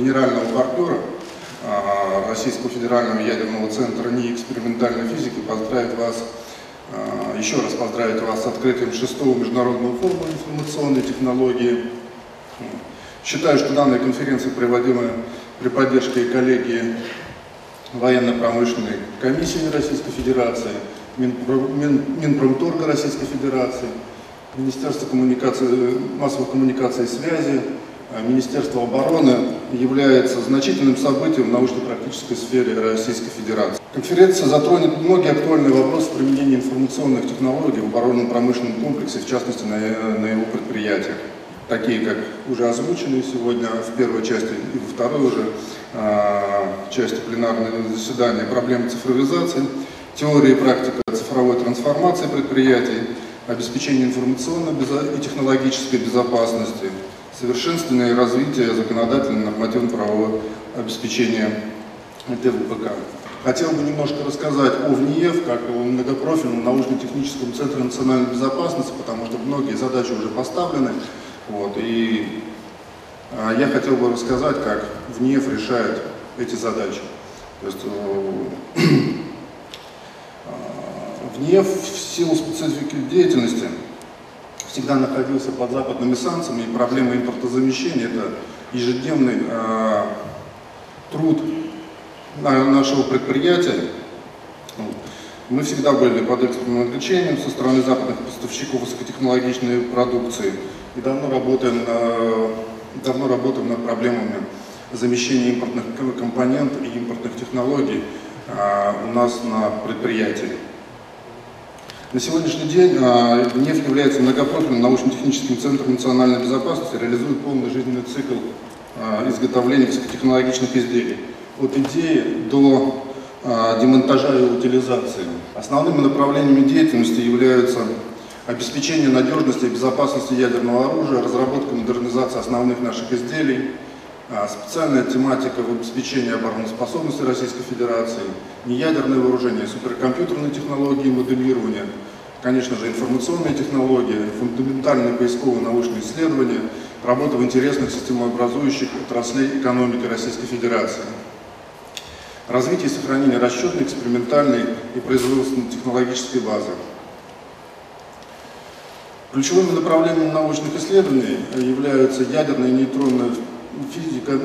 Генерального партнера а, Российского федерального ядерного центра НИИ экспериментальной физики поздравить вас, а, еще раз поздравить вас с открытием шестого международного форума информационной технологии. Считаю, что данная конференция проводима при поддержке коллегии военно-промышленной комиссии Российской Федерации, Минпромторга Российской Федерации, Министерства коммуникации, массовых коммуникаций и связи, Министерства обороны является значительным событием в научно-практической сфере Российской Федерации. Конференция затронет многие актуальные вопросы применения информационных технологий в оборонно-промышленном комплексе, в частности на, на его предприятиях, такие как уже озвученные сегодня в первой части и во второй уже э, части пленарного заседания проблемы цифровизации, теория и практика цифровой трансформации предприятий, обеспечение информационной и технологической безопасности, совершенствование и развитие законодательно-нормативно-правового обеспечения ТВПК. Хотел бы немножко рассказать о ВНИЕФ, как о многопрофильном научно-техническом центре национальной безопасности, потому что многие задачи уже поставлены. Вот, и а, я хотел бы рассказать, как ВНИЕФ решает эти задачи. То есть, э, а, ВНИЕФ в силу специфики деятельности всегда находился под западными санкциями, и проблема импортозамещения – это ежедневный э, труд нашего предприятия. Мы всегда были под экспортным ограничением со стороны западных поставщиков высокотехнологичной продукции и давно работаем, на, давно работаем над проблемами замещения импортных компонентов и импортных технологий а, у нас на предприятии. На сегодняшний день а, НЕФ является многопрофильным научно-техническим центром национальной безопасности, реализует полный жизненный цикл а, изготовления высокотехнологичных изделий. От идеи до а, демонтажа и утилизации. Основными направлениями деятельности являются обеспечение надежности и безопасности ядерного оружия, разработка и модернизация основных наших изделий, специальная тематика в обеспечении обороноспособности Российской Федерации, неядерное вооружение, суперкомпьютерные технологии моделирования, конечно же, информационные технологии, фундаментальные поисковые научные исследования, работа в интересных системообразующих отраслей экономики Российской Федерации. Развитие и сохранение расчетной, экспериментальной и производственно-технологической базы. Ключевыми направлениями научных исследований являются ядерная и нейтронная физика,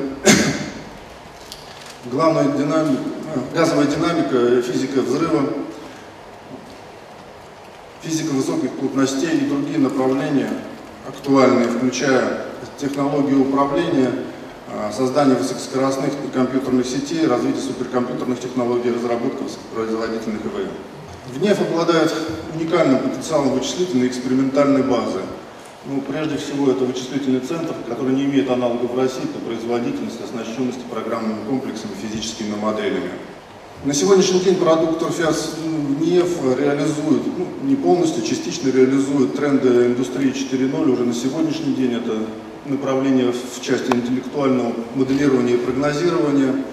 главная динамика, газовая динамика, физика взрыва, физика высоких плотностей и другие направления актуальные, включая технологии управления, а, создание высокоскоростных компьютерных сетей, развитие суперкомпьютерных технологий, разработка высокопроизводительных ИВМ. ВНЕФ обладает уникальным потенциалом вычислительной и экспериментальной базы. Ну, прежде всего, это вычислительный центр, который не имеет аналогов в России по производительности, оснащенности программными комплексами, физическими моделями. На сегодняшний день продукт Торфяс НИЕФ реализует, ну, не полностью, частично реализует тренды индустрии 4.0. Уже на сегодняшний день это направление в части интеллектуального моделирования и прогнозирования,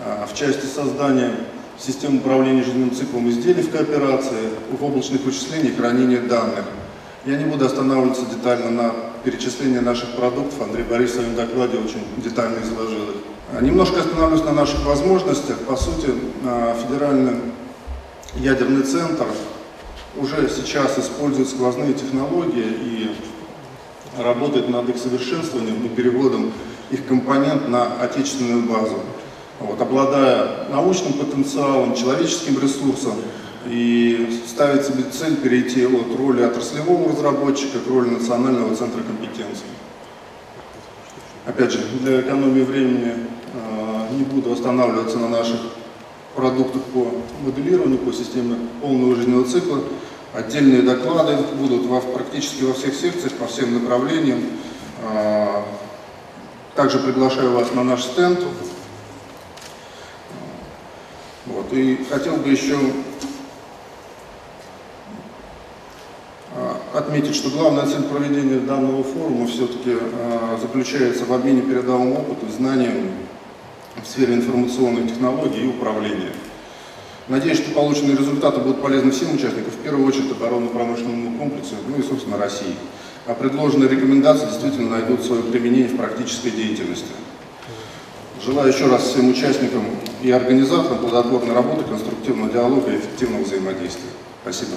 а, в части создания систем управления жизненным циклом изделий в кооперации, в облачных вычислениях и хранения данных. Я не буду останавливаться детально на перечислении наших продуктов. Андрей Борисович в докладе очень детально изложил их. А, немножко остановлюсь на наших возможностях. По сути, а, федеральный ядерный центр уже сейчас использует сквозные технологии и работает над их совершенствованием и переводом их компонент на отечественную базу. Вот, обладая научным потенциалом, человеческим ресурсом, и ставит себе цель перейти от роли отраслевого разработчика к роли национального центра компетенции. Опять же, для экономии времени э, не буду останавливаться на наших продуктах по моделированию, по системе полного жизненного цикла. Отдельные доклады будут во, практически во всех секциях, по всем направлениям. Э, также приглашаю вас на наш стенд. Вот. И хотел бы еще отметить, что главная цель проведения данного форума все-таки э, заключается в обмене передовым опытом, знаниями в сфере информационных технологий и управления. Надеюсь, что полученные результаты будут полезны всем участникам, в первую очередь оборонно-промышленному комплексу, ну и, собственно, России. А предложенные рекомендации действительно найдут свое применение в практической деятельности. Желаю еще раз всем участникам и организаторам плодотворной работы, конструктивного диалога и эффективного взаимодействия. Спасибо.